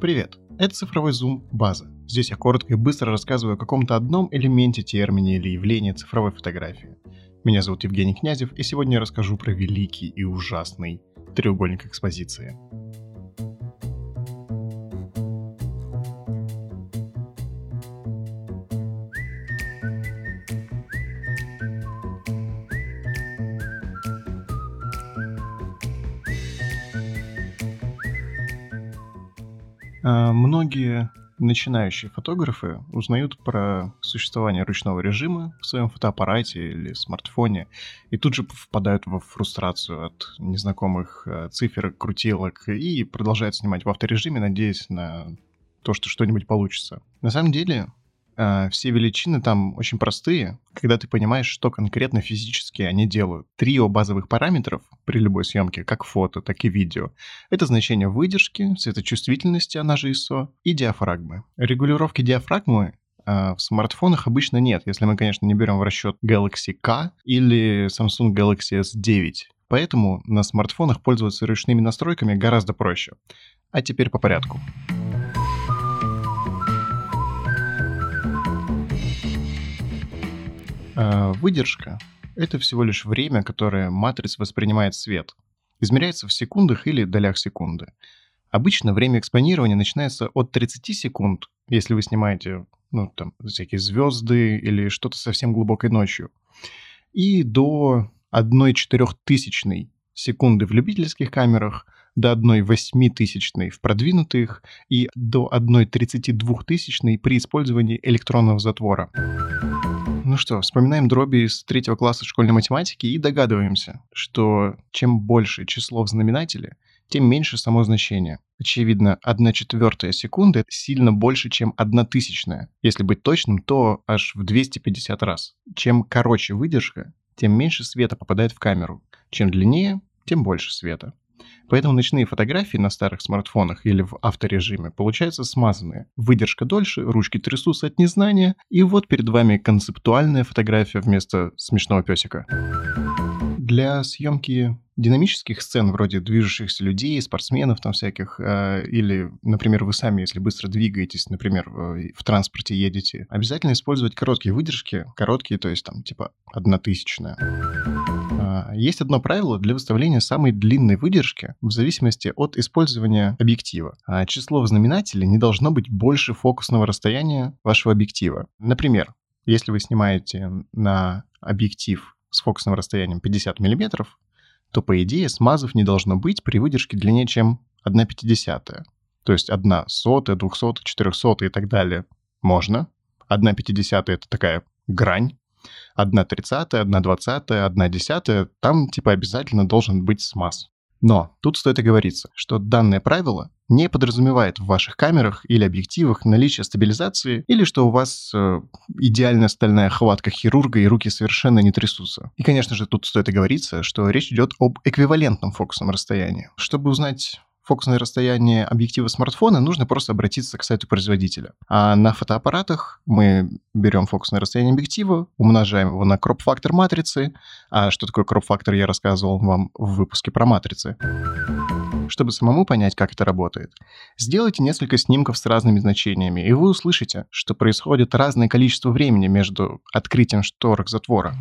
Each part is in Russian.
Привет! Это цифровой зум база. Здесь я коротко и быстро рассказываю о каком-то одном элементе, термине или явлении цифровой фотографии. Меня зовут Евгений Князев, и сегодня я расскажу про великий и ужасный треугольник экспозиции. Многие начинающие фотографы узнают про существование ручного режима в своем фотоаппарате или смартфоне и тут же впадают в фрустрацию от незнакомых э, цифр, крутилок и продолжают снимать в авторежиме, надеясь на то, что что-нибудь получится. На самом деле, все величины там очень простые, когда ты понимаешь, что конкретно физически они делают. Трио базовых параметров при любой съемке, как фото, так и видео, это значение выдержки, светочувствительности, она же ISO, и диафрагмы. Регулировки диафрагмы э, в смартфонах обычно нет, если мы, конечно, не берем в расчет Galaxy K или Samsung Galaxy S9. Поэтому на смартфонах пользоваться ручными настройками гораздо проще. А теперь по порядку. Выдержка — это всего лишь время, которое матрица воспринимает свет. Измеряется в секундах или долях секунды. Обычно время экспонирования начинается от 30 секунд, если вы снимаете ну, там, всякие звезды или что-то совсем глубокой ночью, и до 1 четырехтысячной секунды в любительских камерах, до 1 восьмитысячной в продвинутых и до 1 32 тысячной при использовании электронного затвора. Ну что, вспоминаем дроби из третьего класса школьной математики и догадываемся, что чем больше число в знаменателе, тем меньше само значение. Очевидно, 1 четвертая секунды — сильно больше, чем 1 тысячная. Если быть точным, то аж в 250 раз. Чем короче выдержка, тем меньше света попадает в камеру. Чем длиннее, тем больше света. Поэтому ночные фотографии на старых смартфонах или в авторежиме получаются смазанные. Выдержка дольше, ручки трясутся от незнания, и вот перед вами концептуальная фотография вместо смешного песика. Для съемки динамических сцен, вроде движущихся людей, спортсменов там всяких, э, или, например, вы сами, если быстро двигаетесь, например, в, транспорте едете, обязательно использовать короткие выдержки, короткие, то есть там типа однотысячная. А, есть одно правило для выставления самой длинной выдержки в зависимости от использования объектива. А число в знаменателе не должно быть больше фокусного расстояния вашего объектива. Например, если вы снимаете на объектив с фокусным расстоянием 50 мм, то, по идее, смазов не должно быть при выдержке длиннее, чем 1,50. То есть 1 сотая, 200, 400 и так далее можно. 1,50 это такая грань, одна тридцатая, одна двадцатая, одна десятая, там типа обязательно должен быть смаз. Но тут стоит оговориться, что данное правило не подразумевает в ваших камерах или объективах наличие стабилизации или что у вас э, идеальная стальная хватка хирурга и руки совершенно не трясутся. И, конечно же, тут стоит оговориться, что речь идет об эквивалентном фокусном расстоянии. Чтобы узнать фокусное расстояние объектива смартфона, нужно просто обратиться к сайту производителя. А на фотоаппаратах мы берем фокусное расстояние объектива, умножаем его на кроп-фактор матрицы. А что такое кроп-фактор, я рассказывал вам в выпуске про матрицы. Чтобы самому понять, как это работает, сделайте несколько снимков с разными значениями, и вы услышите, что происходит разное количество времени между открытием шторок затвора.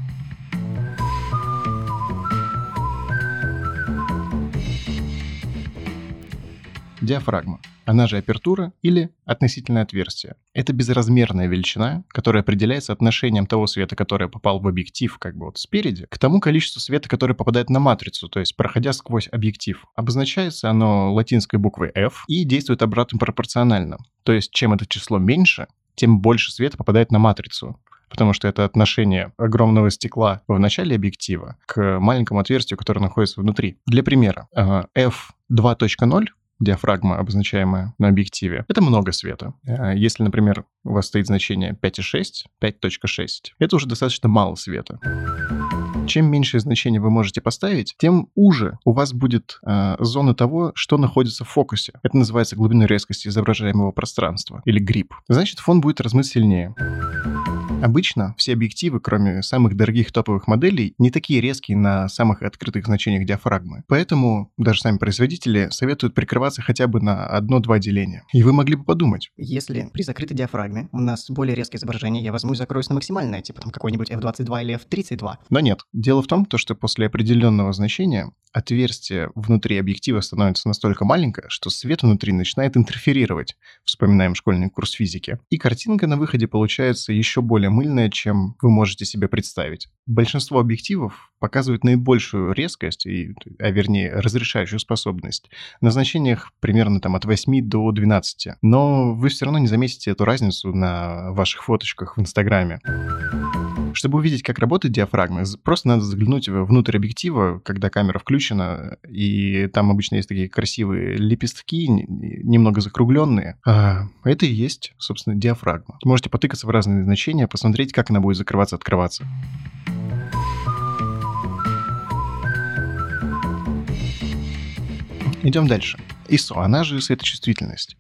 Диафрагма, она же апертура или относительное отверстие. Это безразмерная величина, которая определяется отношением того света, который попал в объектив как бы вот спереди, к тому количеству света, который попадает на матрицу, то есть проходя сквозь объектив. Обозначается оно латинской буквой F и действует обратно пропорционально. То есть чем это число меньше, тем больше света попадает на матрицу потому что это отношение огромного стекла в начале объектива к маленькому отверстию, которое находится внутри. Для примера, f2.0 диафрагма, обозначаемая на объективе, это много света. Э, если, например, у вас стоит значение 5,6, 5.6, это уже достаточно мало света. Чем меньшее значение вы можете поставить, тем уже у вас будет э, зона того, что находится в фокусе. Это называется глубиной резкости изображаемого пространства или грипп. Значит, фон будет размыт сильнее. Обычно все объективы, кроме самых дорогих топовых моделей, не такие резкие на самых открытых значениях диафрагмы. Поэтому даже сами производители советуют прикрываться хотя бы на одно-два деления. И вы могли бы подумать. Если при закрытой диафрагме у нас более резкое изображение, я возьму и закроюсь на максимальное, типа там какой-нибудь f22 или f32. Но нет. Дело в том, то, что после определенного значения отверстие внутри объектива становится настолько маленькое, что свет внутри начинает интерферировать. Вспоминаем школьный курс физики. И картинка на выходе получается еще более мыльная, чем вы можете себе представить. Большинство объективов показывают наибольшую резкость, и, а вернее разрешающую способность, на значениях примерно там от 8 до 12. Но вы все равно не заметите эту разницу на ваших фоточках в Инстаграме. Чтобы увидеть, как работает диафрагма, просто надо заглянуть внутрь объектива, когда камера включена, и там обычно есть такие красивые лепестки, немного закругленные. А это и есть, собственно, диафрагма. Можете потыкаться в разные значения, посмотреть, как она будет закрываться, открываться. Идем дальше. ISO, она же светочувствительность.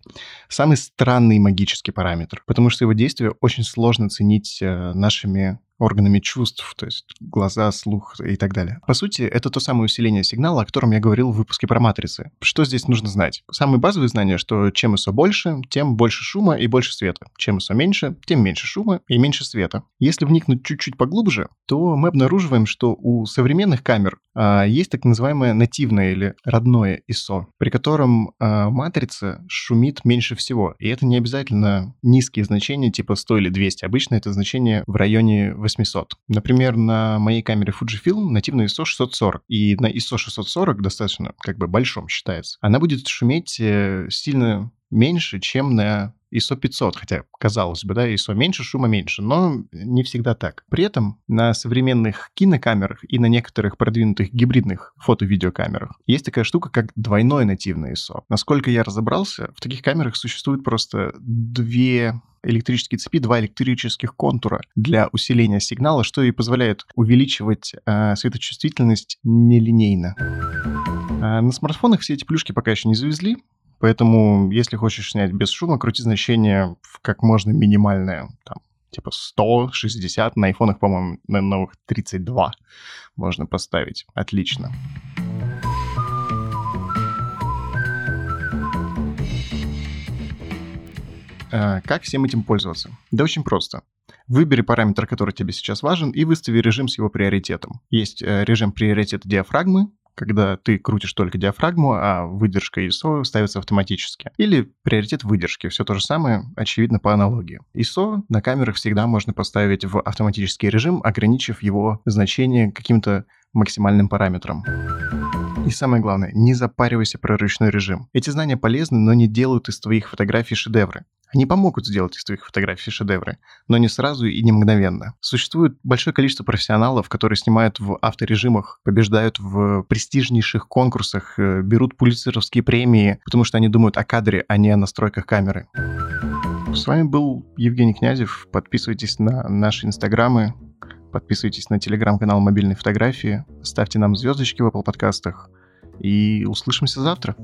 Самый странный магический параметр, потому что его действие очень сложно ценить э, нашими органами чувств, то есть глаза, слух и так далее. По сути, это то самое усиление сигнала, о котором я говорил в выпуске про матрицы. Что здесь нужно знать? Самые базовые знания, что чем ISO больше, тем больше шума и больше света. Чем ISO меньше, тем меньше шума и меньше света. Если вникнуть чуть-чуть поглубже, то мы обнаруживаем, что у современных камер а, есть так называемое нативное или родное ISO, при котором а, матрица шумит меньше всего. И это не обязательно низкие значения типа 100 или 200. Обычно это значение в районе 800. Например, на моей камере Fujifilm нативный ISO 640. И на ISO 640 достаточно как бы большом считается. Она будет шуметь э, сильно меньше, чем на ISO 500, хотя, казалось бы, да, ISO меньше, шума меньше, но не всегда так. При этом на современных кинокамерах и на некоторых продвинутых гибридных фото-видеокамерах есть такая штука, как двойное нативное ISO. Насколько я разобрался, в таких камерах существует просто две электрические цепи, два электрических контура для усиления сигнала, что и позволяет увеличивать э, светочувствительность нелинейно. А на смартфонах все эти плюшки пока еще не завезли, Поэтому, если хочешь снять без шума, крути значение в как можно минимальное, там, типа 100, 60, на айфонах, по-моему, на новых 32 можно поставить. Отлично. А, как всем этим пользоваться? Да очень просто. Выбери параметр, который тебе сейчас важен, и выстави режим с его приоритетом. Есть э, режим приоритета диафрагмы, когда ты крутишь только диафрагму, а выдержка ISO ставится автоматически. Или приоритет выдержки, все то же самое, очевидно, по аналогии. ISO на камерах всегда можно поставить в автоматический режим, ограничив его значение каким-то максимальным параметром. И самое главное, не запаривайся про ручной режим. Эти знания полезны, но не делают из твоих фотографий шедевры. Они помогут сделать из твоих фотографий шедевры, но не сразу и не мгновенно. Существует большое количество профессионалов, которые снимают в авторежимах, побеждают в престижнейших конкурсах, э, берут пулицеровские премии, потому что они думают о кадре, а не о настройках камеры. С вами был Евгений Князев. Подписывайтесь на наши инстаграмы, подписывайтесь на телеграм-канал мобильной фотографии, ставьте нам звездочки в Apple подкастах и услышимся завтра.